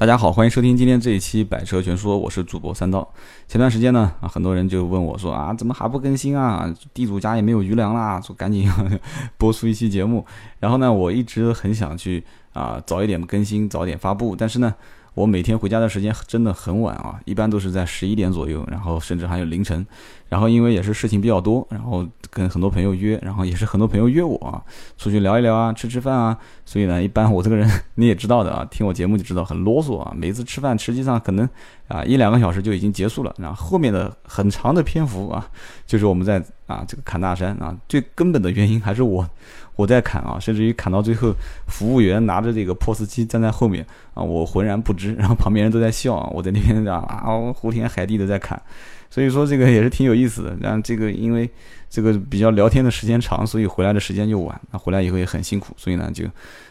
大家好，欢迎收听今天这一期《百车全说》，我是主播三刀。前段时间呢，啊，很多人就问我说啊，怎么还不更新啊？地主家也没有余粮啦，说赶紧 播出一期节目。然后呢，我一直很想去啊，早一点更新，早点发布，但是呢。我每天回家的时间真的很晚啊，一般都是在十一点左右，然后甚至还有凌晨。然后因为也是事情比较多，然后跟很多朋友约，然后也是很多朋友约我啊，出去聊一聊啊，吃吃饭啊。所以呢，一般我这个人 你也知道的啊，听我节目就知道很啰嗦啊。每次吃饭实际上可能啊一两个小时就已经结束了，然后后面的很长的篇幅啊，就是我们在啊这个侃大山啊，最根本的原因还是我。我在砍啊，甚至于砍到最后，服务员拿着这个 POS 机站在后面啊，我浑然不知，然后旁边人都在笑啊，我在那边啊啊胡天海地的在砍，所以说这个也是挺有意思的。然后这个因为这个比较聊天的时间长，所以回来的时间就晚，那回来以后也很辛苦，所以呢就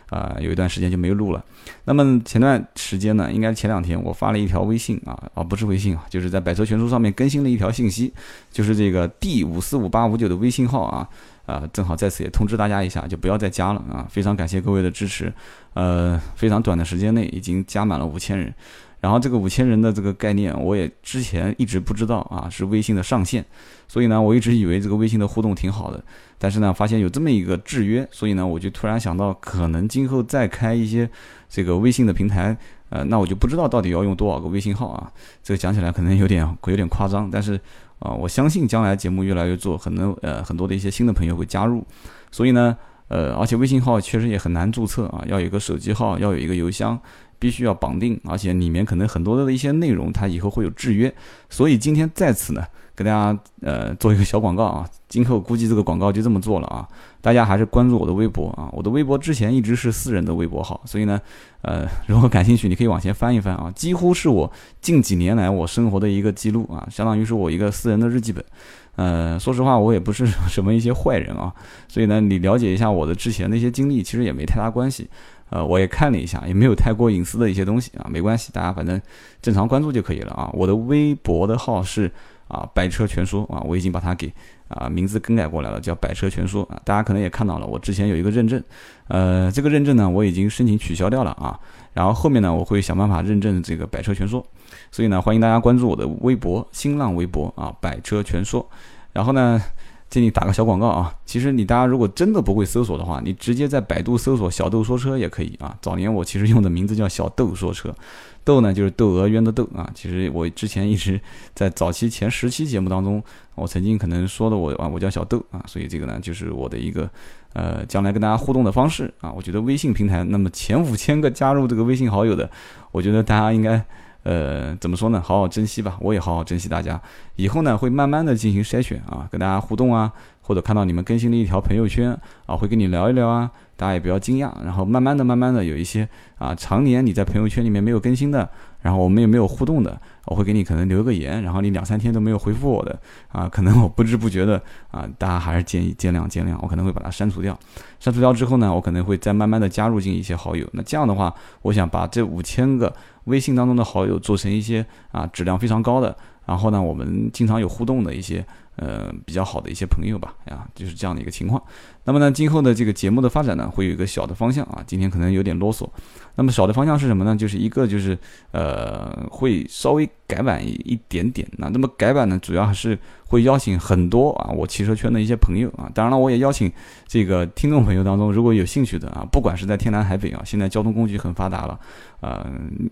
啊有一段时间就没录了。那么前段时间呢，应该前两天我发了一条微信啊，啊不是微信啊，就是在百车全书上面更新了一条信息，就是这个 D 五四五八五九的微信号啊。啊，正好在此也通知大家一下，就不要再加了啊！非常感谢各位的支持，呃，非常短的时间内已经加满了五千人。然后这个五千人的这个概念，我也之前一直不知道啊，是微信的上限。所以呢，我一直以为这个微信的互动挺好的，但是呢，发现有这么一个制约，所以呢，我就突然想到，可能今后再开一些这个微信的平台，呃，那我就不知道到底要用多少个微信号啊。这个讲起来可能有点有点夸张，但是。啊，我相信将来节目越来越做，可能呃很多的一些新的朋友会加入，所以呢，呃，而且微信号确实也很难注册啊，要有一个手机号，要有一个邮箱，必须要绑定，而且里面可能很多的一些内容它以后会有制约，所以今天在此呢。给大家呃做一个小广告啊，今后估计这个广告就这么做了啊，大家还是关注我的微博啊，我的微博之前一直是私人的微博号，所以呢，呃，如果感兴趣，你可以往前翻一翻啊，几乎是我近几年来我生活的一个记录啊，相当于是我一个私人的日记本。呃，说实话，我也不是什么一些坏人啊，所以呢，你了解一下我的之前的一些经历，其实也没太大关系。呃，我也看了一下，也没有太过隐私的一些东西啊，没关系，大家反正正常关注就可以了啊。我的微博的号是。啊，百车全说啊，我已经把它给啊名字更改过来了，叫百车全说啊。大家可能也看到了，我之前有一个认证，呃，这个认证呢我已经申请取消掉了啊。然后后面呢我会想办法认证这个百车全说，所以呢欢迎大家关注我的微博、新浪微博啊，百车全说。然后呢。这里打个小广告啊，其实你大家如果真的不会搜索的话，你直接在百度搜索“小豆说车”也可以啊。早年我其实用的名字叫“小豆说车”，豆呢就是窦娥冤的窦啊。其实我之前一直在早期前十期节目当中，我曾经可能说的我啊，我叫小豆啊，所以这个呢就是我的一个呃将来跟大家互动的方式啊。我觉得微信平台那么前五千个加入这个微信好友的，我觉得大家应该。呃，怎么说呢？好好珍惜吧，我也好好珍惜大家。以后呢，会慢慢的进行筛选啊，跟大家互动啊，或者看到你们更新的一条朋友圈啊，会跟你聊一聊啊，大家也不要惊讶。然后慢慢的、慢慢的，有一些啊，常年你在朋友圈里面没有更新的，然后我们也没有互动的，我会给你可能留个言，然后你两三天都没有回复我的啊，可能我不知不觉的啊，大家还是建议见谅见谅，我可能会把它删除掉。删除掉之后呢，我可能会再慢慢的加入进一些好友。那这样的话，我想把这五千个。微信当中的好友做成一些啊质量非常高的，然后呢，我们经常有互动的一些呃比较好的一些朋友吧，啊，就是这样的一个情况。那么呢，今后的这个节目的发展呢，会有一个小的方向啊，今天可能有点啰嗦。那么小的方向是什么呢？就是一个就是呃会稍微改版一点点。那那么改版呢，主要还是。会邀请很多啊，我汽车圈的一些朋友啊，当然了，我也邀请这个听众朋友当中，如果有兴趣的啊，不管是在天南海北啊，现在交通工具很发达了，呃，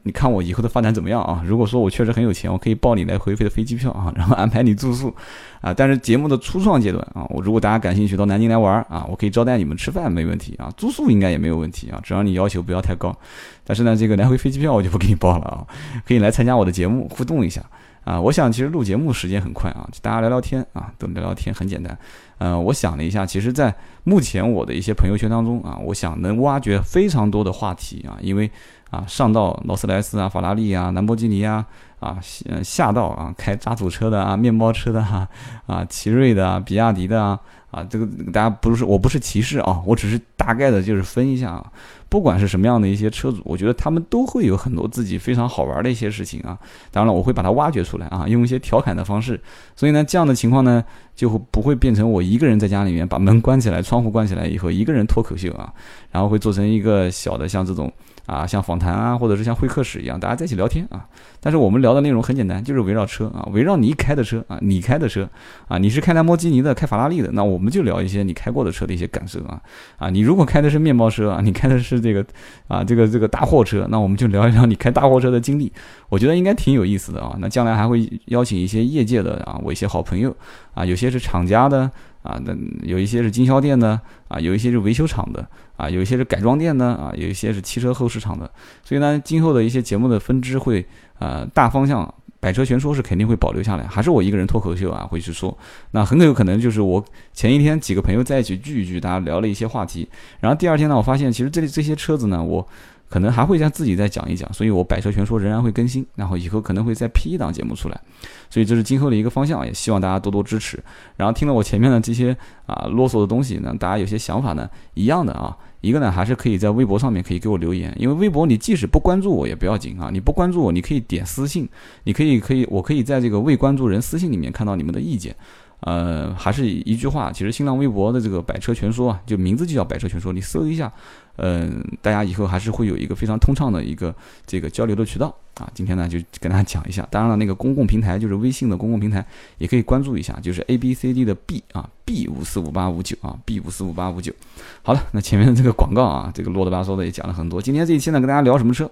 你看我以后的发展怎么样啊？如果说我确实很有钱，我可以报你来回飞的飞机票啊，然后安排你住宿啊。但是节目的初创阶段啊，我如果大家感兴趣到南京来玩啊，我可以招待你们吃饭没问题啊，住宿应该也没有问题啊，只要你要求不要太高。但是呢，这个来回飞机票我就不给你报了啊，可以来参加我的节目互动一下。啊，我想其实录节目时间很快啊，大家聊聊天啊，都聊聊天很简单。嗯，我想了一下，其实，在目前我的一些朋友圈当中啊，我想能挖掘非常多的话题啊，因为啊，上到劳斯莱斯啊、法拉利啊、兰博基尼啊，啊，下到啊开渣土车的啊、面包车的哈，啊，奇瑞的啊、比亚迪的啊。啊，这个大家不是，我不是歧视啊，我只是大概的就是分一下啊。不管是什么样的一些车主，我觉得他们都会有很多自己非常好玩的一些事情啊。当然了，我会把它挖掘出来啊，用一些调侃的方式。所以呢，这样的情况呢，就会不会变成我一个人在家里面把门关起来、窗户关起来以后一个人脱口秀啊，然后会做成一个小的像这种啊，像访谈啊，或者是像会客室一样，大家在一起聊天啊。但是我们聊的内容很简单，就是围绕车啊，围绕你开的车啊，你开的车啊，你是开兰博基尼的，开法拉利的，那我们就聊一些你开过的车的一些感受啊啊，你如果开的是面包车啊，你开的是这个啊这个这个大货车，那我们就聊一聊你开大货车的经历，我觉得应该挺有意思的啊。那将来还会邀请一些业界的啊，我一些好朋友啊，有些是厂家的啊，那有一些是经销店的啊，有一些是维修厂的。啊，有一些是改装店的啊，有一些是汽车后市场的，所以呢，今后的一些节目的分支会，呃，大方向百车全说是肯定会保留下来，还是我一个人脱口秀啊会去说，那很有可能就是我前一天几个朋友在一起聚一聚，大家聊了一些话题，然后第二天呢，我发现其实这里这些车子呢，我。可能还会再自己再讲一讲，所以我百车全说仍然会更新，然后以后可能会再批一档节目出来，所以这是今后的一个方向，也希望大家多多支持。然后听了我前面的这些啊啰嗦的东西呢，大家有些想法呢一样的啊，一个呢还是可以在微博上面可以给我留言，因为微博你即使不关注我也不要紧啊，你不关注我你可以点私信，你可以可以我可以在这个未关注人私信里面看到你们的意见。呃，还是一句话，其实新浪微博的这个百车全说啊，就名字就叫百车全说，你搜一下。嗯，大家以后还是会有一个非常通畅的一个这个交流的渠道啊。今天呢，就跟大家讲一下。当然了，那个公共平台就是微信的公共平台，也可以关注一下，就是 A B C D 的 B 啊，B 五四五八五九啊，B 五四五八五九。好了，那前面的这个广告啊，这个啰里吧嗦的也讲了很多。今天这一期呢，跟大家聊什么车？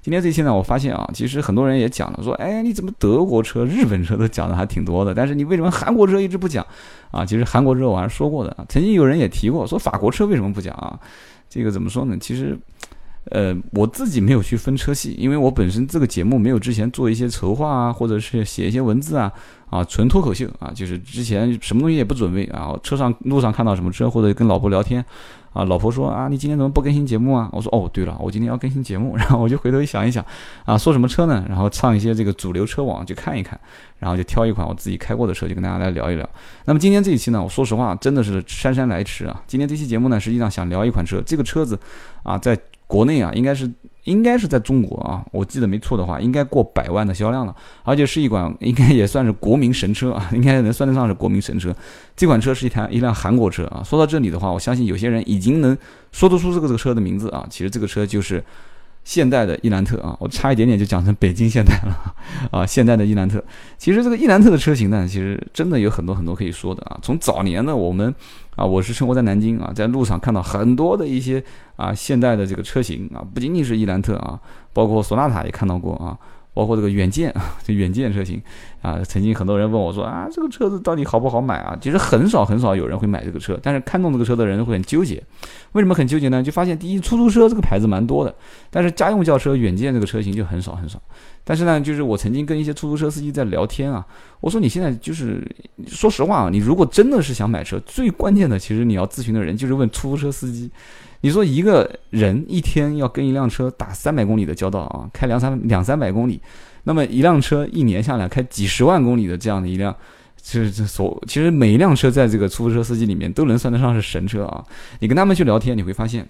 今天这一期呢，我发现啊，其实很多人也讲了，说，哎，你怎么德国车、日本车都讲的还挺多的，但是你为什么韩国车一直不讲啊？其实韩国车我还是说过的，曾经有人也提过，说法国车为什么不讲啊？这个怎么说呢？其实，呃，我自己没有去分车系，因为我本身这个节目没有之前做一些筹划啊，或者是写一些文字啊，啊，纯脱口秀啊，就是之前什么东西也不准备啊，车上路上看到什么车，或者跟老婆聊天。啊，老婆说啊，你今天怎么不更新节目啊？我说哦，对了，我今天要更新节目。然后我就回头一想一想，啊，说什么车呢？然后上一些这个主流车网去看一看，然后就挑一款我自己开过的车，就跟大家来聊一聊。那么今天这一期呢，我说实话，真的是姗姗来迟啊。今天这期节目呢，实际上想聊一款车，这个车子啊，在国内啊，应该是。应该是在中国啊，我记得没错的话，应该过百万的销量了，而且是一款 应该也算是国民神车啊，应该能算得上是国民神车。这款车是一台一辆韩国车啊。说到这里的话，我相信有些人已经能说得出这个这个车的名字啊。其实这个车就是。现代的伊兰特啊，我差一点点就讲成北京现代了啊！现代的伊兰特，其实这个伊兰特的车型呢，其实真的有很多很多可以说的啊。从早年呢我们啊，我是生活在南京啊，在路上看到很多的一些啊现代的这个车型啊，不仅仅是伊兰特啊，包括索纳塔也看到过啊。包括这个远见啊，这远见车型啊，曾经很多人问我说啊，这个车子到底好不好买啊？其实很少很少有人会买这个车，但是看中这个车的人会很纠结。为什么很纠结呢？就发现第一，出租车这个牌子蛮多的，但是家用轿车远见这个车型就很少很少。但是呢，就是我曾经跟一些出租车司机在聊天啊，我说你现在就是说实话啊，你如果真的是想买车，最关键的其实你要咨询的人就是问出租车司机。你说一个人一天要跟一辆车打三百公里的交道啊，开两三两三百公里，那么一辆车一年下来开几十万公里的这样的一辆，就是这所其实每一辆车在这个出租车司机里面都能算得上是神车啊。你跟他们去聊天，你会发现。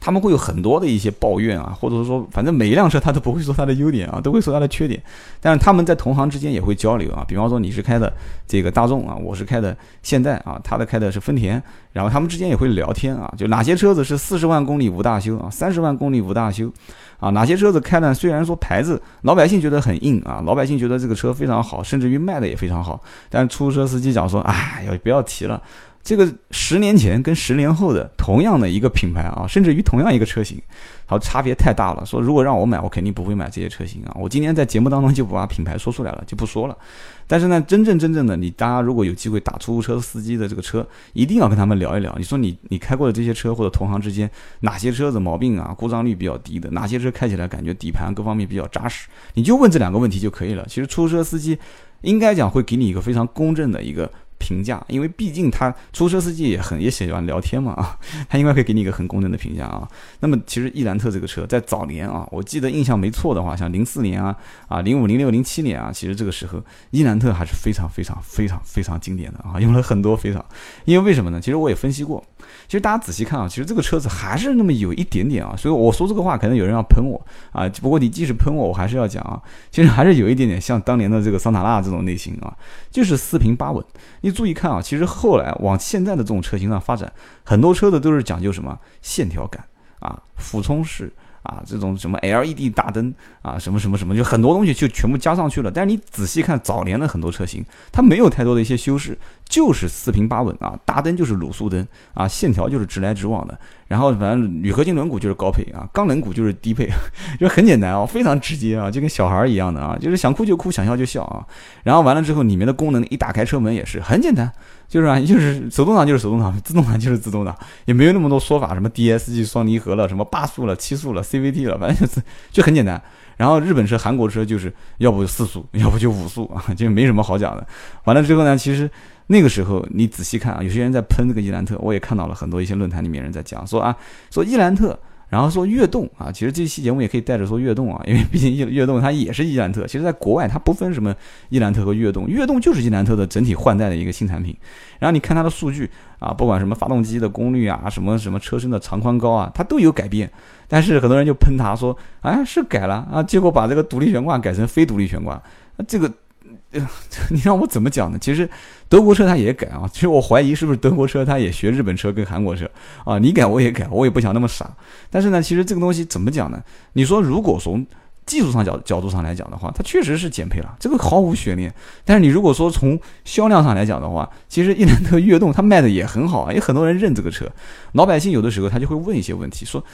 他们会有很多的一些抱怨啊，或者说，反正每一辆车他都不会说它的优点啊，都会说它的缺点。但是他们在同行之间也会交流啊，比方说你是开的这个大众啊，我是开的现代啊，他的开的是丰田，然后他们之间也会聊天啊，就哪些车子是四十万公里无大修啊，三十万公里无大修啊，哪些车子开呢？虽然说牌子老百姓觉得很硬啊，老百姓觉得这个车非常好，甚至于卖的也非常好，但出租车司机讲说，哎呀，不要提了。这个十年前跟十年后的同样的一个品牌啊，甚至于同样一个车型，好差别太大了。说如果让我买，我肯定不会买这些车型啊。我今天在节目当中就不把品牌说出来了，就不说了。但是呢，真正真正的你，大家如果有机会打出租车司机的这个车，一定要跟他们聊一聊。你说你你开过的这些车或者同行之间，哪些车子毛病啊，故障率比较低的，哪些车开起来感觉底盘各方面比较扎实，你就问这两个问题就可以了。其实出租车司机应该讲会给你一个非常公正的一个。评价，因为毕竟他出租车司机也很也喜欢聊天嘛啊，他应该可以给你一个很公正的评价啊。那么其实伊兰特这个车在早年啊，我记得印象没错的话，像零四年啊啊零五零六零七年啊，其实这个时候伊兰特还是非常非常非常非常经典的啊，用了很多非常，因为为什么呢？其实我也分析过，其实大家仔细看啊，其实这个车子还是那么有一点点啊，所以我说这个话可能有人要喷我啊，不过你即使喷我，我还是要讲啊，其实还是有一点点像当年的这个桑塔纳这种类型啊，就是四平八稳。你注意看啊，其实后来往现在的这种车型上发展，很多车子都是讲究什么线条感啊，俯冲式啊，这种什么 LED 大灯啊，什么什么什么，就很多东西就全部加上去了。但是你仔细看早年的很多车型，它没有太多的一些修饰，就是四平八稳啊，大灯就是卤素灯啊，线条就是直来直往的。然后反正铝合金轮毂就是高配啊，钢轮毂就是低配，就很简单啊，非常直接啊，就跟小孩一样的啊，就是想哭就哭，想笑就笑啊。然后完了之后，里面的功能一打开车门也是很简单。就是啊，就是手动挡就是手动挡，自动挡就是自动挡，也没有那么多说法，什么 DSG 双离合了，什么八速了、七速了、CVT 了，反正就是就很简单。然后日本车、韩国车就是要不四速，要不就五速啊，就没什么好讲的。完了之后呢，其实那个时候你仔细看啊，有些人在喷这个伊兰特，我也看到了很多一些论坛里面人在讲说啊，说伊兰特。然后说悦动啊，其实这期节目也可以带着说悦动啊，因为毕竟悦悦动它也是伊兰特。其实，在国外它不分什么伊兰特和悦动，悦动就是伊兰特的整体换代的一个新产品。然后你看它的数据啊，不管什么发动机的功率啊，什么什么车身的长宽高啊，它都有改变。但是很多人就喷它说，哎，是改了啊，结果把这个独立悬挂改成非独立悬挂，那这个。你让我怎么讲呢？其实德国车它也改啊，其实我怀疑是不是德国车它也学日本车跟韩国车啊，你改我也改，我也不想那么傻。但是呢，其实这个东西怎么讲呢？你说如果从技术上角角度上来讲的话，它确实是减配了，这个毫无悬念。但是你如果说从销量上来讲的话，其实伊兰特悦动它卖的也很好啊，有很多人认这个车。老百姓有的时候他就会问一些问题，说。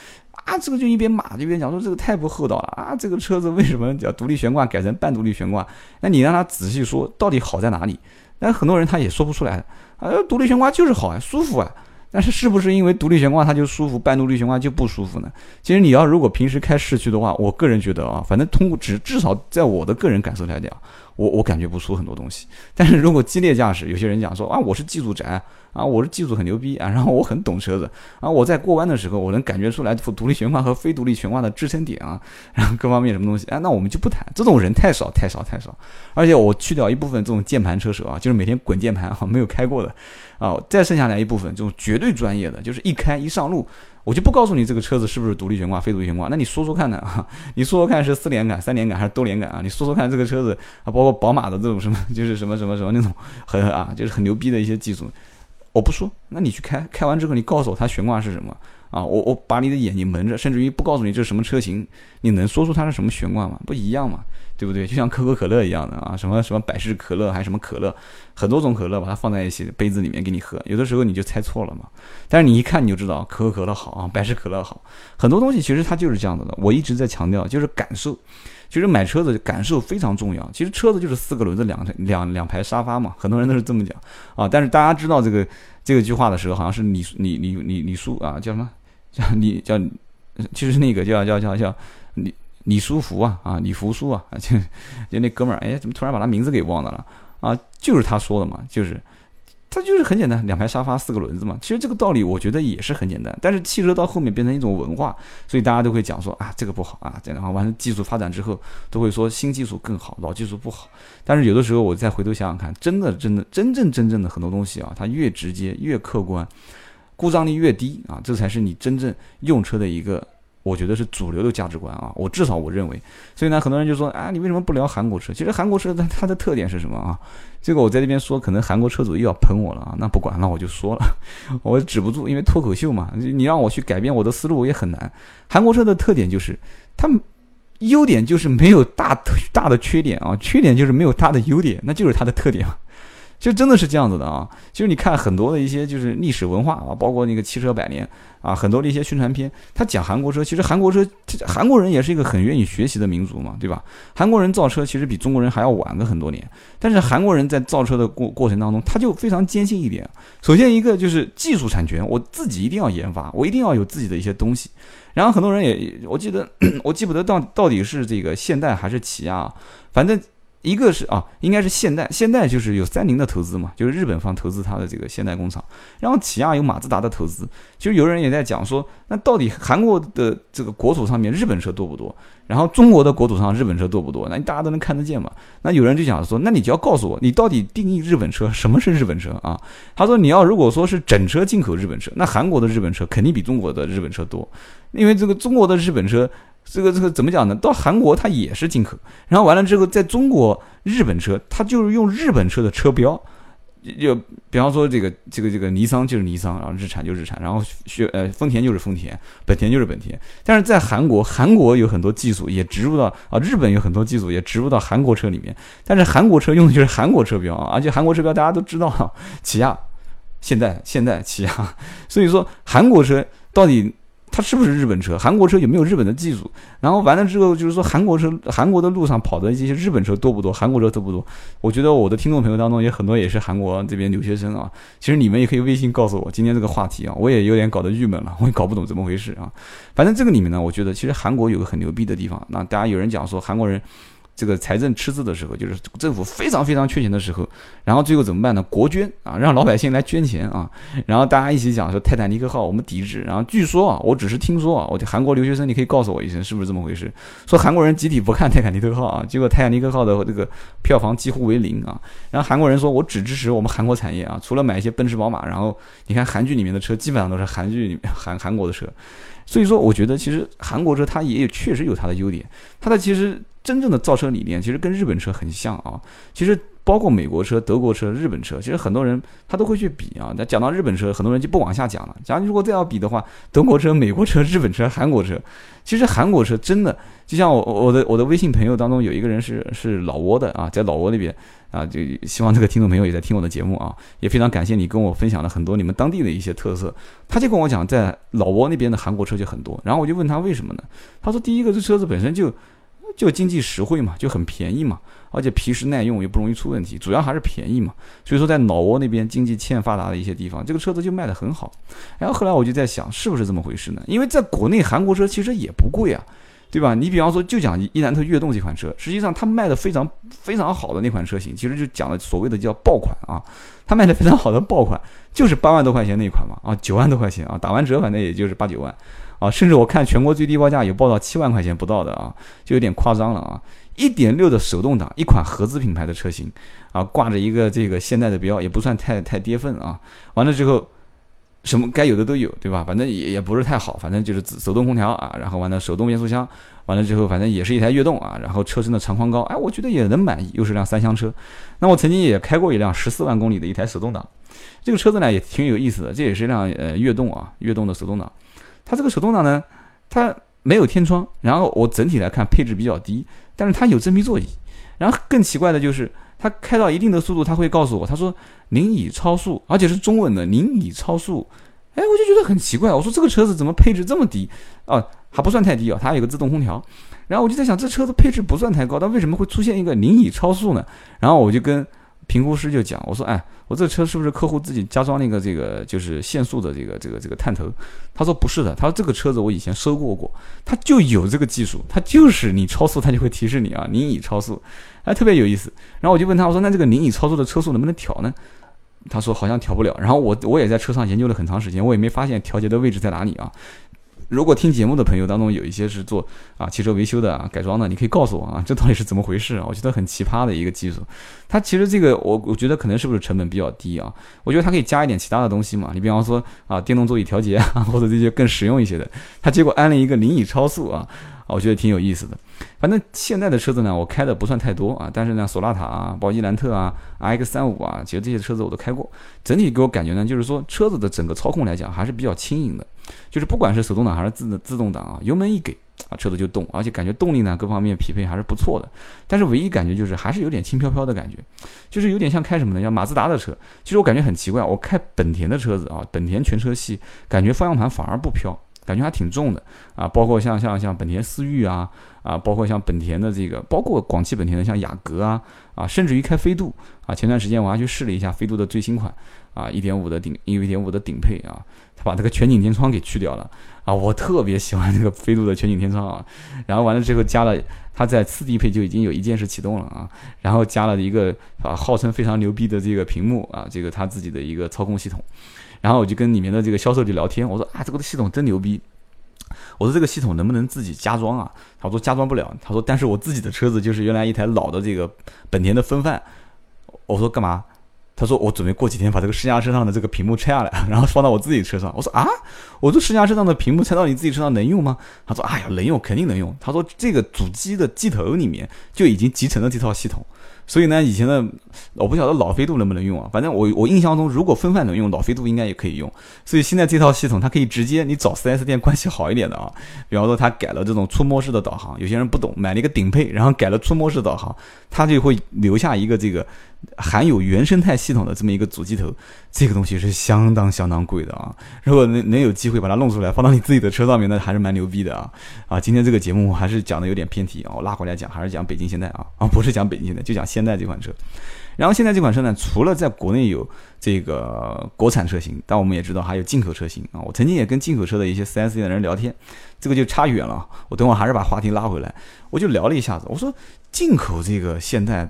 啊，这个就一边骂一边讲说这个太不厚道了啊！这个车子为什么叫独立悬挂改成半独立悬挂？那你让他仔细说，到底好在哪里？但很多人他也说不出来啊，独立悬挂就是好啊，舒服啊。但是是不是因为独立悬挂它就舒服，半独立悬挂就不舒服呢？其实你要如果平时开市区的话，我个人觉得啊，反正通过至至少在我的个人感受来讲，我我感觉不出很多东西。但是如果激烈驾驶，有些人讲说啊，我是技术宅。啊，我是技术很牛逼啊，然后我很懂车子啊，我在过弯的时候，我能感觉出来独立悬挂和非独立悬挂的支撑点啊，然后各方面什么东西，哎，那我们就不谈，这种人太少太少太少，而且我去掉一部分这种键盘车手啊，就是每天滚键盘啊，没有开过的啊，再剩下来一部分这种绝对专业的，就是一开一上路，我就不告诉你这个车子是不是独立悬挂、非独立悬挂，那你说说看呢啊？你说说看是四连杆、三连杆还是多连杆啊？你说说看这个车子啊，包括宝马的这种什么，就是什么什么什么那种很啊，就是很牛逼的一些技术。我不说，那你去开，开完之后你告诉我它悬挂是什么啊？我我把你的眼睛蒙着，甚至于不告诉你这是什么车型，你能说出它是什么悬挂吗？不一样嘛，对不对？就像可口可乐一样的啊，什么什么百事可乐还什么可乐，很多种可乐把它放在一起杯子里面给你喝，有的时候你就猜错了嘛。但是你一看你就知道可口可乐好啊，百事可乐好，很多东西其实它就是这样子的。我一直在强调，就是感受。其实买车子感受非常重要。其实车子就是四个轮子，两两两排沙发嘛，很多人都是这么讲啊。但是大家知道这个这个句话的时候，好像是李李李李李叔啊，叫什么？叫李叫，其实那个叫叫叫叫李书福啊啊，李福叔啊，就就那哥们儿，哎，怎么突然把他名字给忘了了啊？就是他说的嘛，就是。它就是很简单，两排沙发四个轮子嘛。其实这个道理我觉得也是很简单。但是汽车到后面变成一种文化，所以大家都会讲说啊，这个不好啊，这样的话完了技术发展之后都会说新技术更好，老技术不好。但是有的时候我再回头想想看，真的真的真正真正的很多东西啊，它越直接越客观，故障率越低啊，这才是你真正用车的一个。我觉得是主流的价值观啊，我至少我认为，所以呢，很多人就说啊，你为什么不聊韩国车？其实韩国车它它的特点是什么啊？这个我在这边说，可能韩国车主又要喷我了啊。那不管了，我就说了，我止不住，因为脱口秀嘛，你让我去改变我的思路也很难。韩国车的特点就是，它优点就是没有大大的缺点啊，缺点就是没有大的优点，那就是它的特点。就真的是这样子的啊！就是你看很多的一些就是历史文化啊，包括那个汽车百年啊，很多的一些宣传片，他讲韩国车，其实韩国车，韩国人也是一个很愿意学习的民族嘛，对吧？韩国人造车其实比中国人还要晚个很多年，但是韩国人在造车的过过程当中，他就非常坚信一点：首先一个就是技术产权，我自己一定要研发，我一定要有自己的一些东西。然后很多人也，我记得我记不得到到底是这个现代还是起亚，反正。一个是啊，应该是现代，现代就是有三菱的投资嘛，就是日本方投资它的这个现代工厂，然后起亚有马自达的投资。其实有人也在讲说，那到底韩国的这个国土上面日本车多不多？然后中国的国土上日本车多不多？那大家都能看得见嘛？那有人就讲说，那你就要告诉我，你到底定义日本车什么是日本车啊？他说你要如果说是整车进口日本车，那韩国的日本车肯定比中国的日本车多，因为这个中国的日本车。这个这个怎么讲呢？到韩国它也是进口，然后完了之后，在中国日本车它就是用日本车的车标，就比方说这个这个这个尼桑就是尼桑，然后日产就是日产，然后雪呃丰田就是丰田，本田就是本田。但是在韩国，韩国有很多技术也植入到啊，日本有很多技术也植入到韩国车里面。但是韩国车用的就是韩国车标啊，而且韩国车标大家都知道，起亚、现代、现代、起亚。所以说韩国车到底。它是不是日本车？韩国车有没有日本的技术？然后完了之后，就是说韩国车，韩国的路上跑的这些日本车多不多？韩国车多不多？我觉得我的听众朋友当中也很多也是韩国这边留学生啊。其实你们也可以微信告诉我今天这个话题啊，我也有点搞得郁闷了，我也搞不懂怎么回事啊。反正这个里面呢，我觉得其实韩国有个很牛逼的地方。那大家有人讲说韩国人。这个财政赤字的时候，就是政府非常非常缺钱的时候，然后最后怎么办呢？国捐啊，让老百姓来捐钱啊，然后大家一起讲说泰坦尼克号我们抵制。然后据说啊，我只是听说啊，我韩国留学生，你可以告诉我一声是不是这么回事？说韩国人集体不看泰坦尼克号啊，结 果泰坦尼克号的这个票房几乎为零啊。然后韩国人说我只支持我们韩国产业啊，除了买一些奔驰宝马，然后你看韩剧里面的车基本上都是韩剧里面韩韩国的车，所以说我觉得其实韩国车它也有确实有它的优点，它的其实。真正的造车理念其实跟日本车很像啊，其实包括美国车、德国车、日本车，其实很多人他都会去比啊。那讲到日本车，很多人就不往下讲了。假如如果再要比的话，德国车、美国车、日本车、韩国车，其实韩国车真的就像我我的我的微信朋友当中有一个人是是老挝的啊，在老挝那边啊，就希望这个听众朋友也在听我的节目啊，也非常感谢你跟我分享了很多你们当地的一些特色。他就跟我讲，在老挝那边的韩国车就很多，然后我就问他为什么呢？他说第一个这车子本身就。就经济实惠嘛，就很便宜嘛，而且皮实耐用，也不容易出问题，主要还是便宜嘛。所以说，在老挝那边经济欠发达的一些地方，这个车子就卖得很好。然后后来我就在想，是不是这么回事呢？因为在国内韩国车其实也不贵啊，对吧？你比方说，就讲伊兰特悦动这款车，实际上它卖的非常非常好的那款车型，其实就讲的所谓的叫爆款啊，它卖的非常好的爆款，就是八万多块钱那款嘛，啊，九万多块钱啊，打完折反正也就是八九万。啊，甚至我看全国最低报价有报到七万块钱不到的啊，就有点夸张了啊。一点六的手动挡，一款合资品牌的车型啊，挂着一个这个现代的标，也不算太太跌份啊。完了之后，什么该有的都有，对吧？反正也也不是太好，反正就是手动空调啊，然后完了手动变速箱，完了之后反正也是一台悦动啊，然后车身的长宽高，哎，我觉得也能满意，又是辆三厢车。那我曾经也开过一辆十四万公里的一台手动挡，这个车子呢也挺有意思的，这也是一辆呃悦动啊，悦动的手动挡。它这个手动挡呢，它没有天窗，然后我整体来看配置比较低，但是它有真皮座椅。然后更奇怪的就是，它开到一定的速度，它会告诉我，他说您已超速，而且是中文的，您已超速。哎，我就觉得很奇怪，我说这个车子怎么配置这么低？哦，还不算太低啊，它有个自动空调。然后我就在想，这车子配置不算太高，但为什么会出现一个您已超速呢？然后我就跟。评估师就讲，我说，哎，我这车是不是客户自己加装那个这个就是限速的这个这个这个探头？他说不是的，他说这个车子我以前收过过，它就有这个技术，它就是你超速，它就会提示你啊，您已超速，哎，特别有意思。然后我就问他，我说那这个您已超速的车速能不能调呢？他说好像调不了。然后我我也在车上研究了很长时间，我也没发现调节的位置在哪里啊。如果听节目的朋友当中有一些是做啊汽车维修的啊改装的，你可以告诉我啊，这到底是怎么回事啊？我觉得很奇葩的一个技术。它其实这个我我觉得可能是不是成本比较低啊？我觉得它可以加一点其他的东西嘛。你比方说啊电动座椅调节啊，或者这些更实用一些的。它结果安了一个零以超速啊，我觉得挺有意思的。反正现在的车子呢，我开的不算太多啊，但是呢索纳塔啊、宝伊兰特啊、X 三五啊，其实这些车子我都开过。整体给我感觉呢，就是说车子的整个操控来讲还是比较轻盈的。就是不管是手动挡还是自自动挡啊，油门一给啊，车子就动，而且感觉动力呢各方面匹配还是不错的。但是唯一感觉就是还是有点轻飘飘的感觉，就是有点像开什么呢？像马自达的车。其实我感觉很奇怪，我开本田的车子啊，本田全车系，感觉方向盘反而不飘，感觉还挺重的啊。包括像像像本田思域啊啊，包括像本田的这个，包括广汽本田的像雅阁啊啊，甚至于开飞度啊。前段时间我还去试了一下飞度的最新款啊，一点五的顶，一点五的顶配啊。把这个全景天窗给去掉了啊！我特别喜欢这个飞度的全景天窗啊。然后完了之后加了，它在次低配就已经有一键式启动了啊。然后加了一个啊，号称非常牛逼的这个屏幕啊，这个它自己的一个操控系统。然后我就跟里面的这个销售就聊天，我说啊，这个系统真牛逼。我说这个系统能不能自己加装啊？他说加装不了。他说但是我自己的车子就是原来一台老的这个本田的风范。我说干嘛？他说：“我准备过几天把这个试驾车上的这个屏幕拆下来，然后放到我自己车上。”我说：“啊，我这试驾车上的屏幕拆到你自己车上能用吗？”他说：“哎呀，能用，肯定能用。”他说：“这个主机的机头里面就已经集成了这套系统，所以呢，以前的我不晓得老飞度能不能用啊，反正我我印象中，如果风范能用，老飞度应该也可以用。所以现在这套系统，它可以直接你找 4S 店关系好一点的啊，比方说他改了这种触摸式的导航，有些人不懂，买了一个顶配，然后改了触摸式导航，它就会留下一个这个。含有原生态系统的这么一个主机头，这个东西是相当相当贵的啊！如果能能有机会把它弄出来，放到你自己的车上面，那还是蛮牛逼的啊！啊，今天这个节目还是讲的有点偏题啊，我拉回来讲，还是讲北京现代啊啊，不是讲北京现代，就讲现代这款车。然后现在这款车呢，除了在国内有这个国产车型，但我们也知道还有进口车型啊。我曾经也跟进口车的一些 4S 店的人聊天，这个就差远了。我等会还是把话题拉回来，我就聊了一下子，我说进口这个现代。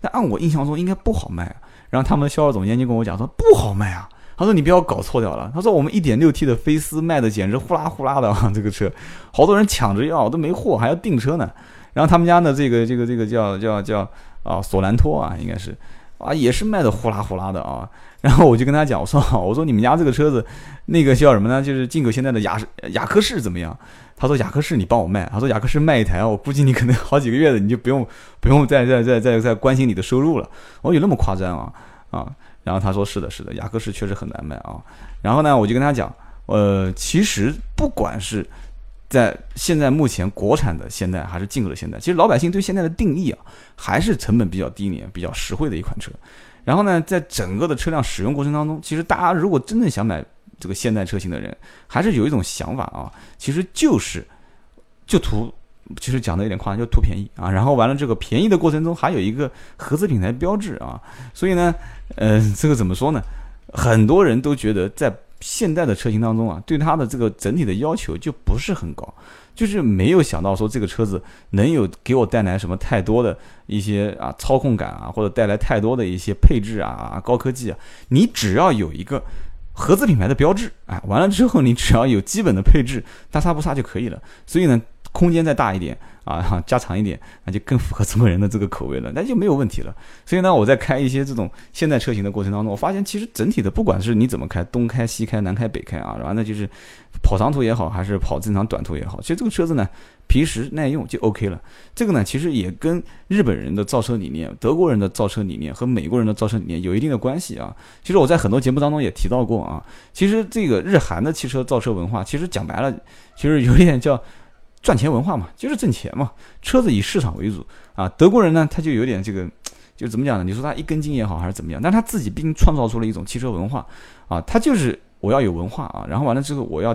那按我印象中应该不好卖啊，然后他们的销售总监就跟我讲说不好卖啊，他说你不要搞错掉了，他说我们一点六 T 的飞思卖的简直呼啦呼啦的啊，这个车好多人抢着要都没货，还要订车呢。然后他们家的这个这个这个叫叫叫啊索兰托啊，应该是啊也是卖的呼啦呼啦的啊。然后我就跟他讲，我说我说你们家这个车子那个叫什么呢？就是进口现在的雅雅克士怎么样？他说雅克士你帮我卖，他说雅克士卖一台，我估计你可能好几个月的你就不用 不用再再再再再关心你的收入了。我有那么夸张啊啊？然后他说是的，是的，雅克士确实很难卖啊。然后呢，我就跟他讲，呃，其实不管是在现在目前国产的现代还是进口的现代，其实老百姓对现在的定义啊，还是成本比较低廉、比较实惠的一款车。然后呢，在整个的车辆使用过程当中，其实大家如果真正想买。这个现代车型的人还是有一种想法啊，其实就是就图，其实讲的有点夸张，就图便宜啊。然后完了这个便宜的过程中还有一个合资品牌标志啊，所以呢，嗯，这个怎么说呢？很多人都觉得在现代的车型当中啊，对它的这个整体的要求就不是很高，就是没有想到说这个车子能有给我带来什么太多的一些啊操控感啊，或者带来太多的一些配置啊高科技啊，你只要有一个。合资品牌的标志，哎，完了之后你只要有基本的配置，大差不差就可以了。所以呢，空间再大一点啊，加长一点，那就更符合中国人的这个口味了，那就没有问题了。所以呢，我在开一些这种现代车型的过程当中，我发现其实整体的，不管是你怎么开，东开、西开、南开、北开啊，然后那就是跑长途也好，还是跑正常短途也好，其实这个车子呢。皮实耐用就 OK 了，这个呢，其实也跟日本人的造车理念、德国人的造车理念和美国人的造车理念有一定的关系啊。其实我在很多节目当中也提到过啊，其实这个日韩的汽车造车文化，其实讲白了，其实有点叫赚钱文化嘛，就是挣钱嘛，车子以市场为主啊。德国人呢，他就有点这个，就怎么讲呢？你说他一根筋也好，还是怎么样？但他自己毕竟创造出了一种汽车文化啊，他就是我要有文化啊，然后完了之后我要。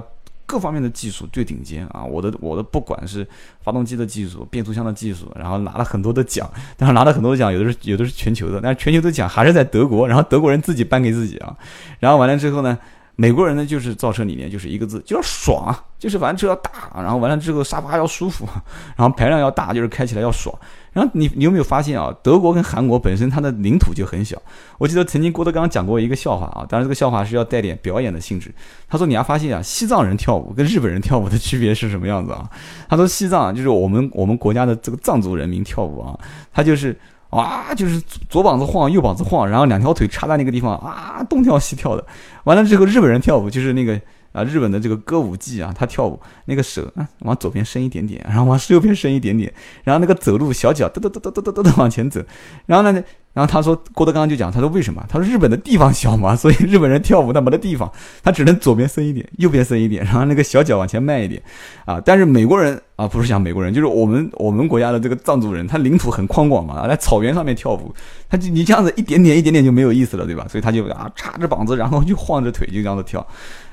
各方面的技术最顶尖啊！我的我的不管是发动机的技术、变速箱的技术，然后拿了很多的奖，但是拿了很多的奖，有的是有的是全球的，但是全球的奖还是在德国，然后德国人自己颁给自己啊。然后完了之后呢，美国人呢就是造车理念就是一个字，就要爽，就是反正车要大，然后完了之后沙发要舒服，然后排量要大，就是开起来要爽。然后你你有没有发现啊？德国跟韩国本身它的领土就很小。我记得曾经郭德纲讲过一个笑话啊，当然这个笑话是要带点表演的性质。他说你还发现啊，西藏人跳舞跟日本人跳舞的区别是什么样子啊？他说西藏就是我们我们国家的这个藏族人民跳舞啊，他就是啊就是左膀子晃右膀子晃然后两条腿插在那个地方啊东跳西跳的。完了之后日本人跳舞就是那个啊日本的这个歌舞伎啊他跳舞那个手啊往左边伸一点点然后往右边伸一点点然后那个走路小脚哒哒哒哒哒哒哒哒往前走。然后呢然后他说郭德纲就讲他说为什么？他说日本的地方小嘛所以日本人跳舞他没得地方他只能左边伸一点右边伸一点然后那个小脚往前迈一点。啊但是美国人啊，不是讲美国人，就是我们我们国家的这个藏族人，他领土很宽广嘛，在草原上面跳舞，他就你这样子一点点一点点就没有意思了，对吧？所以他就啊叉着膀子，然后就晃着腿就这样子跳。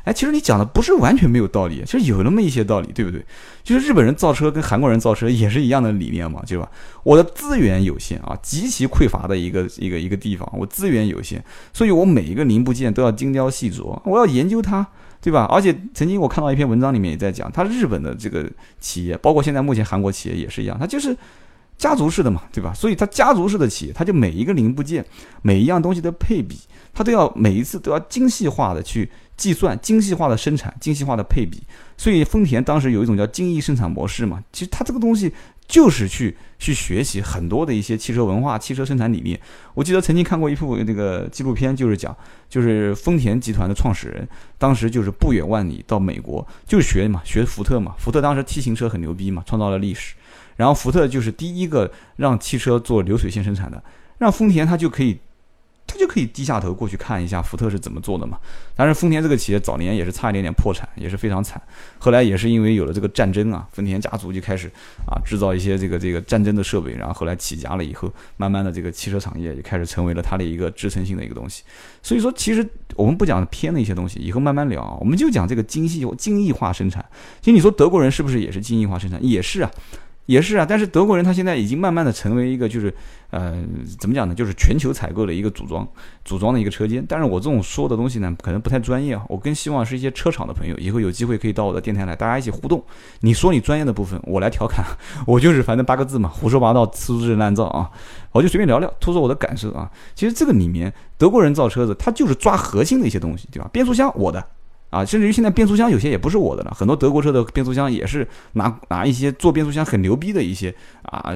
哎，其实你讲的不是完全没有道理，其实有那么一些道理，对不对？就是日本人造车跟韩国人造车也是一样的理念嘛，对吧？我的资源有限啊，极其匮乏的一个一个一个地方，我资源有限，所以我每一个零部件都要精雕细琢，我要研究它，对吧？而且曾经我看到一篇文章里面也在讲，他日本的这个企业，包括现在目前韩国企业也是一样，他就是家族式的嘛，对吧？所以它家族式的企业，它就每一个零部件、每一样东西的配比，它都要每一次都要精细化的去。计算精细化的生产，精细化的配比，所以丰田当时有一种叫精益生产模式嘛。其实它这个东西就是去去学习很多的一些汽车文化、汽车生产理念。我记得曾经看过一部那个纪录片，就是讲，就是丰田集团的创始人当时就是不远万里到美国，就是学嘛，学福特嘛。福特当时 T 型车很牛逼嘛，创造了历史。然后福特就是第一个让汽车做流水线生产的。让丰田它就可以。他就可以低下头过去看一下福特是怎么做的嘛。当然，丰田这个企业早年也是差一点点破产，也是非常惨。后来也是因为有了这个战争啊，丰田家族就开始啊制造一些这个这个战争的设备，然后后来起家了以后，慢慢的这个汽车产业也开始成为了它的一个支撑性的一个东西。所以说，其实我们不讲偏的一些东西，以后慢慢聊啊。我们就讲这个精细精益化生产。其实你说德国人是不是也是精益化生产？也是啊。也是啊，但是德国人他现在已经慢慢的成为一个就是，呃，怎么讲呢？就是全球采购的一个组装组装的一个车间。但是我这种说的东西呢，可能不太专业啊。我更希望是一些车厂的朋友，以后有机会可以到我的电台来，大家一起互动。你说你专业的部分，我来调侃，我就是反正八个字嘛，胡说八道，粗制滥造啊，我就随便聊聊，吐出我的感受啊。其实这个里面，德国人造车子，他就是抓核心的一些东西，对吧？变速箱我的。啊，甚至于现在变速箱有些也不是我的了，很多德国车的变速箱也是拿拿一些做变速箱很牛逼的一些啊，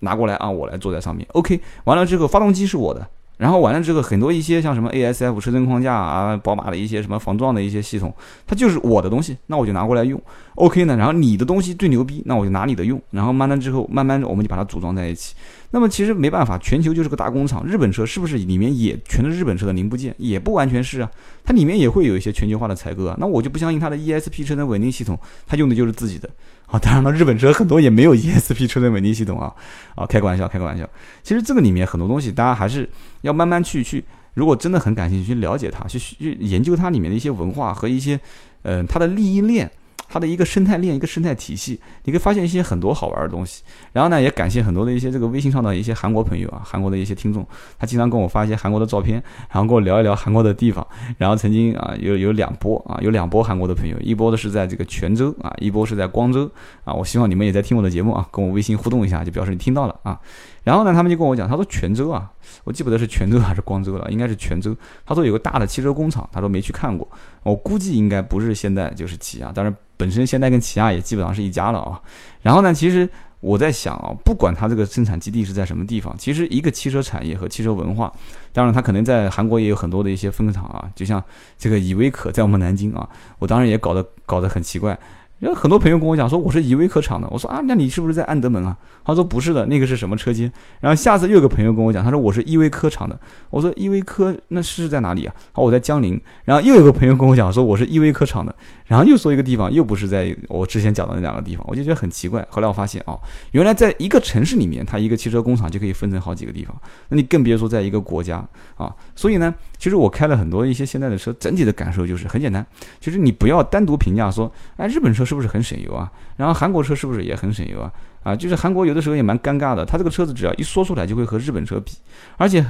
拿过来啊，我来坐在上面。OK，完了之后发动机是我的。然后完了之后，很多一些像什么 ASF 车身框架啊，宝马的一些什么防撞的一些系统，它就是我的东西，那我就拿过来用，OK 呢。然后你的东西最牛逼，那我就拿你的用。然后慢慢之后，慢慢的我们就把它组装在一起。那么其实没办法，全球就是个大工厂。日本车是不是里面也全是日本车的零部件？也不完全是啊，它里面也会有一些全球化的采购啊。那我就不相信它的 ESP 车身稳定系统，它用的就是自己的。啊，当然了，日本车很多也没有 ESP 车身稳定系统啊，啊，开个玩笑，开个玩笑。其实这个里面很多东西，大家还是要慢慢去去，如果真的很感兴趣，去了解它，去去研究它里面的一些文化和一些，嗯，它的利益链。它的一个生态链，一个生态体系，你可以发现一些很多好玩的东西。然后呢，也感谢很多的一些这个微信上的一些韩国朋友啊，韩国的一些听众，他经常跟我发一些韩国的照片，然后跟我聊一聊韩国的地方。然后曾经啊，有有两波啊，有两波韩国的朋友，一波的是在这个泉州啊，一波是在光州啊。我希望你们也在听我的节目啊，跟我微信互动一下，就表示你听到了啊。然后呢，他们就跟我讲，他说泉州啊，我记不得是泉州还是光州了，应该是泉州。他说有个大的汽车工厂，他说没去看过，我估计应该不是现在就是起亚，但是本身现代跟起亚也基本上是一家了啊。然后呢，其实我在想啊，不管它这个生产基地是在什么地方，其实一个汽车产业和汽车文化，当然它可能在韩国也有很多的一些分厂啊，就像这个依维可在我们南京啊，我当然也搞得搞得很奇怪。有很多朋友跟我讲说我是依维柯厂的，我说啊，那你是不是在安德门啊？他说不是的，那个是什么车间？然后下次又有个朋友跟我讲，他说我是依维柯厂的，我说依维柯那是在哪里啊？好，我在江陵。然后又有个朋友跟我讲说我是依维柯厂的，然后又说一个地方又不是在我之前讲的那两个地方，我就觉得很奇怪。后来我发现哦，原来在一个城市里面，它一个汽车工厂就可以分成好几个地方，那你更别说在一个国家啊。所以呢，其实我开了很多一些现在的车，整体的感受就是很简单，其实你不要单独评价说，哎，日本车。是不是很省油啊？然后韩国车是不是也很省油啊？啊，就是韩国有的时候也蛮尴尬的，它这个车子只要一说出来就会和日本车比，而且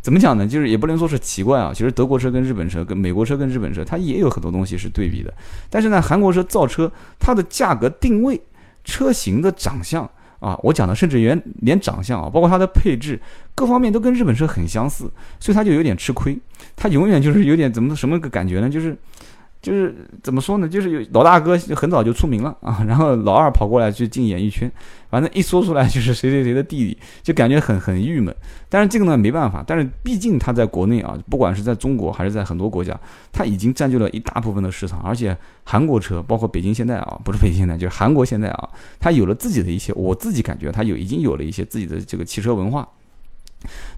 怎么讲呢？就是也不能说是奇怪啊。其实德国车跟日本车、跟美国车跟日本车，它也有很多东西是对比的。但是呢，韩国车造车，它的价格定位、车型的长相啊，我讲的甚至连连长相啊，包括它的配置各方面都跟日本车很相似，所以它就有点吃亏。它永远就是有点怎么什么个感觉呢？就是。就是怎么说呢？就是有老大哥很早就出名了啊，然后老二跑过来去进演艺圈，反正一说出来就是谁谁谁的弟弟，就感觉很很郁闷。但是这个呢没办法，但是毕竟他在国内啊，不管是在中国还是在很多国家，他已经占据了一大部分的市场。而且韩国车，包括北京现代啊，不是北京现代，就是韩国现代啊，他有了自己的一些，我自己感觉他有已经有了一些自己的这个汽车文化。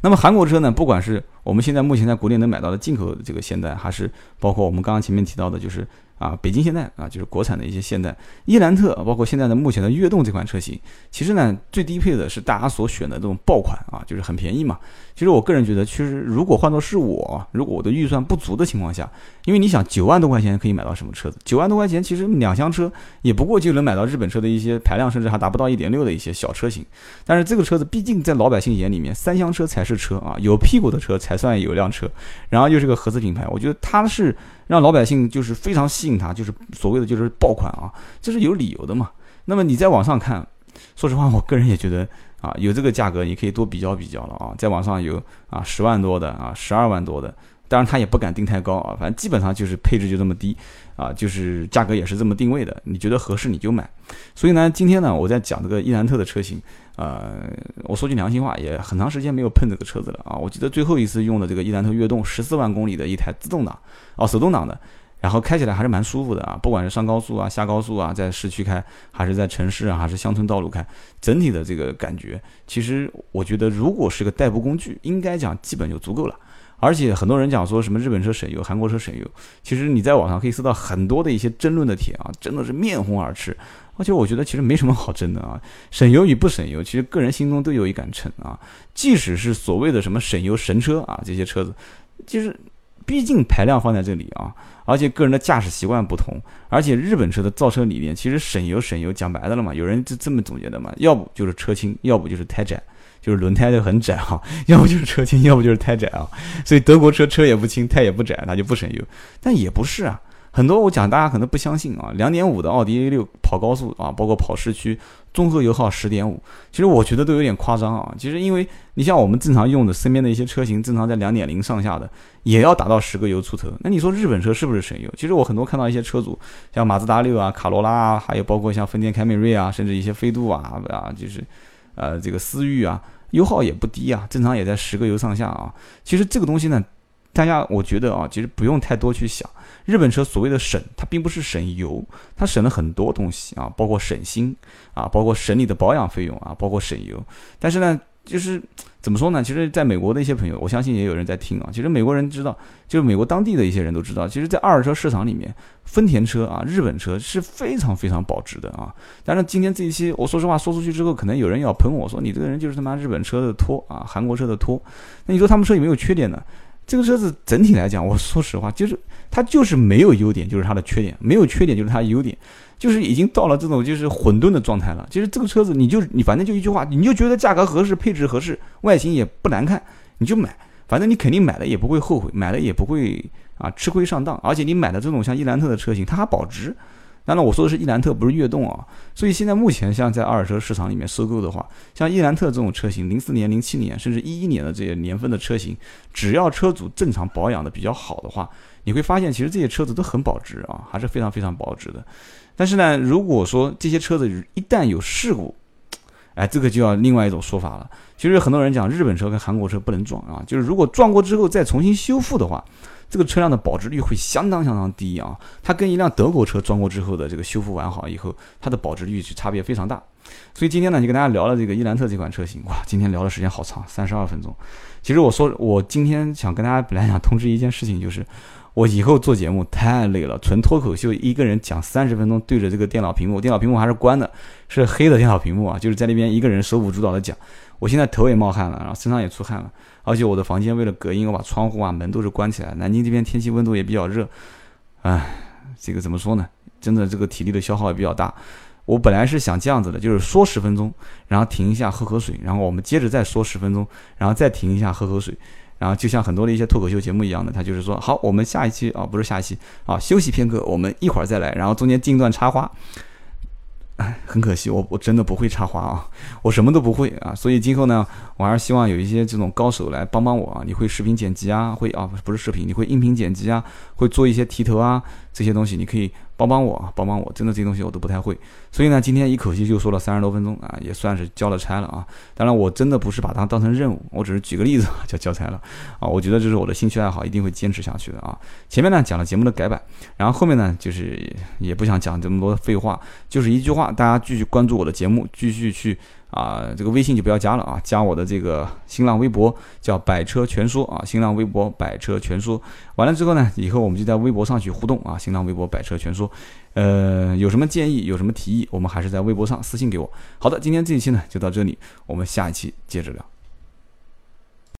那么韩国车呢？不管是我们现在目前在国内能买到的进口这个现代，还是包括我们刚刚前面提到的，就是。啊，北京现代啊，就是国产的一些现代伊兰特，包括现在的目前的悦动这款车型，其实呢，最低配的是大家所选的这种爆款啊，就是很便宜嘛。其实我个人觉得，其实如果换作是我，如果我的预算不足的情况下，因为你想九万多块钱可以买到什么车子？九万多块钱其实两厢车也不过就能买到日本车的一些排量甚至还达不到一点六的一些小车型。但是这个车子毕竟在老百姓眼里面，三厢车才是车啊，有屁股的车才算有辆车。然后又是个合资品牌，我觉得它是。让老百姓就是非常吸引他，就是所谓的就是爆款啊，这是有理由的嘛。那么你在网上看，说实话，我个人也觉得啊，有这个价格你可以多比较比较了啊。在网上有啊十万多的啊十二万多的，当然他也不敢定太高啊，反正基本上就是配置就这么低啊，就是价格也是这么定位的，你觉得合适你就买。所以呢，今天呢我在讲这个伊兰特的车型。呃，我说句良心话，也很长时间没有碰这个车子了啊！我记得最后一次用的这个伊兰特悦动十四万公里的一台自动挡，哦，手动挡的，然后开起来还是蛮舒服的啊，不管是上高速啊、下高速啊，在市区开，还是在城市啊，还是乡村道路开，整体的这个感觉，其实我觉得如果是个代步工具，应该讲基本就足够了。而且很多人讲说什么日本车省油，韩国车省油，其实你在网上可以搜到很多的一些争论的帖啊，真的是面红耳赤。而且我觉得其实没什么好争的啊，省油与不省油，其实个人心中都有一杆秤啊。即使是所谓的什么省油神车啊，这些车子，就是毕竟排量放在这里啊，而且个人的驾驶习惯不同，而且日本车的造车理念其实省油省油讲白的了嘛，有人就这么总结的嘛，要不就是车轻，要不就是胎窄。就是轮胎就很窄哈，要不就是车轻，要不就是胎窄啊。所以德国车车也不轻，胎也不窄，它就不省油。但也不是啊，很多我讲大家可能不相信啊。两点五的奥迪 A 六跑高速啊，包括跑市区，综合油耗十点五，其实我觉得都有点夸张啊。其实因为你像我们正常用的身边的一些车型，正常在两点零上下的，也要达到十个油出头。那你说日本车是不是省油？其实我很多看到一些车主，像马自达六啊、卡罗拉啊，还有包括像丰田凯美瑞啊，甚至一些飞度啊啊，就是。呃，这个思域啊，油耗也不低啊，正常也在十个油上下啊。其实这个东西呢，大家我觉得啊，其实不用太多去想。日本车所谓的省，它并不是省油，它省了很多东西啊，包括省心啊，包括省你的保养费用啊，包括省油。但是呢。就是怎么说呢？其实，在美国的一些朋友，我相信也有人在听啊。其实美国人知道，就是美国当地的一些人都知道，其实，在二手车市场里面，丰田车啊，日本车是非常非常保值的啊。但是今天这一期，我说实话说出去之后，可能有人要喷我说，你这个人就是他妈日本车的托啊，韩国车的托。那你说他们车有没有缺点呢？这个车子整体来讲，我说实话，就是它就是没有优点，就是它的缺点；没有缺点，就是它的优点。就是已经到了这种就是混沌的状态了。其实这个车子，你就你反正就一句话，你就觉得价格合适，配置合适，外形也不难看，你就买。反正你肯定买了也不会后悔，买了也不会啊吃亏上当。而且你买的这种像伊兰特的车型，它还保值。当然我说的是伊兰特，不是悦动啊。所以现在目前像在二手车市场里面收购的话，像伊兰特这种车型，零四年、零七年甚至一一年的这些年份的车型，只要车主正常保养的比较好的话，你会发现其实这些车子都很保值啊，还是非常非常保值的。但是呢，如果说这些车子一旦有事故，哎，这个就要另外一种说法了。其实很多人讲日本车跟韩国车不能撞啊，就是如果撞过之后再重新修复的话，这个车辆的保值率会相当相当低啊。它跟一辆德国车装过之后的这个修复完好以后，它的保值率是差别非常大。所以今天呢，就跟大家聊了这个伊兰特这款车型。哇，今天聊的时间好长，三十二分钟。其实我说我今天想跟大家本来想通知一件事情，就是。我以后做节目太累了，纯脱口秀，一个人讲三十分钟，对着这个电脑屏幕，电脑屏幕还是关的，是黑的电脑屏幕啊，就是在那边一个人手舞足蹈的讲。我现在头也冒汗了，然后身上也出汗了，而且我的房间为了隔音，我把窗户啊门都是关起来。南京这边天气温度也比较热，唉，这个怎么说呢？真的这个体力的消耗也比较大。我本来是想这样子的，就是说十分钟，然后停一下喝口水，然后我们接着再说十分钟，然后再停一下喝口水。然后就像很多的一些脱口秀节目一样的，他就是说，好，我们下一期啊，不是下一期啊，休息片刻，我们一会儿再来，然后中间进一段插花。很可惜，我我真的不会插花啊，我什么都不会啊，所以今后呢，我还是希望有一些这种高手来帮帮我啊。你会视频剪辑啊，会啊，不是视频，你会音频剪辑啊，会做一些提头啊，这些东西你可以。帮帮我啊，帮帮我！真的这些东西我都不太会，所以呢，今天一口气就说了三十多分钟啊，也算是交了差了啊。当然，我真的不是把它当成任务，我只是举个例子 叫交差了啊。我觉得这是我的兴趣爱好，一定会坚持下去的啊。前面呢讲了节目的改版，然后后面呢就是也不想讲这么多废话，就是一句话，大家继续关注我的节目，继续去。啊，这个微信就不要加了啊，加我的这个新浪微博叫百车全说啊，新浪微博百车全说。完了之后呢，以后我们就在微博上去互动啊，新浪微博百车全说。呃，有什么建议，有什么提议，我们还是在微博上私信给我。好的，今天这一期呢就到这里，我们下一期接着聊。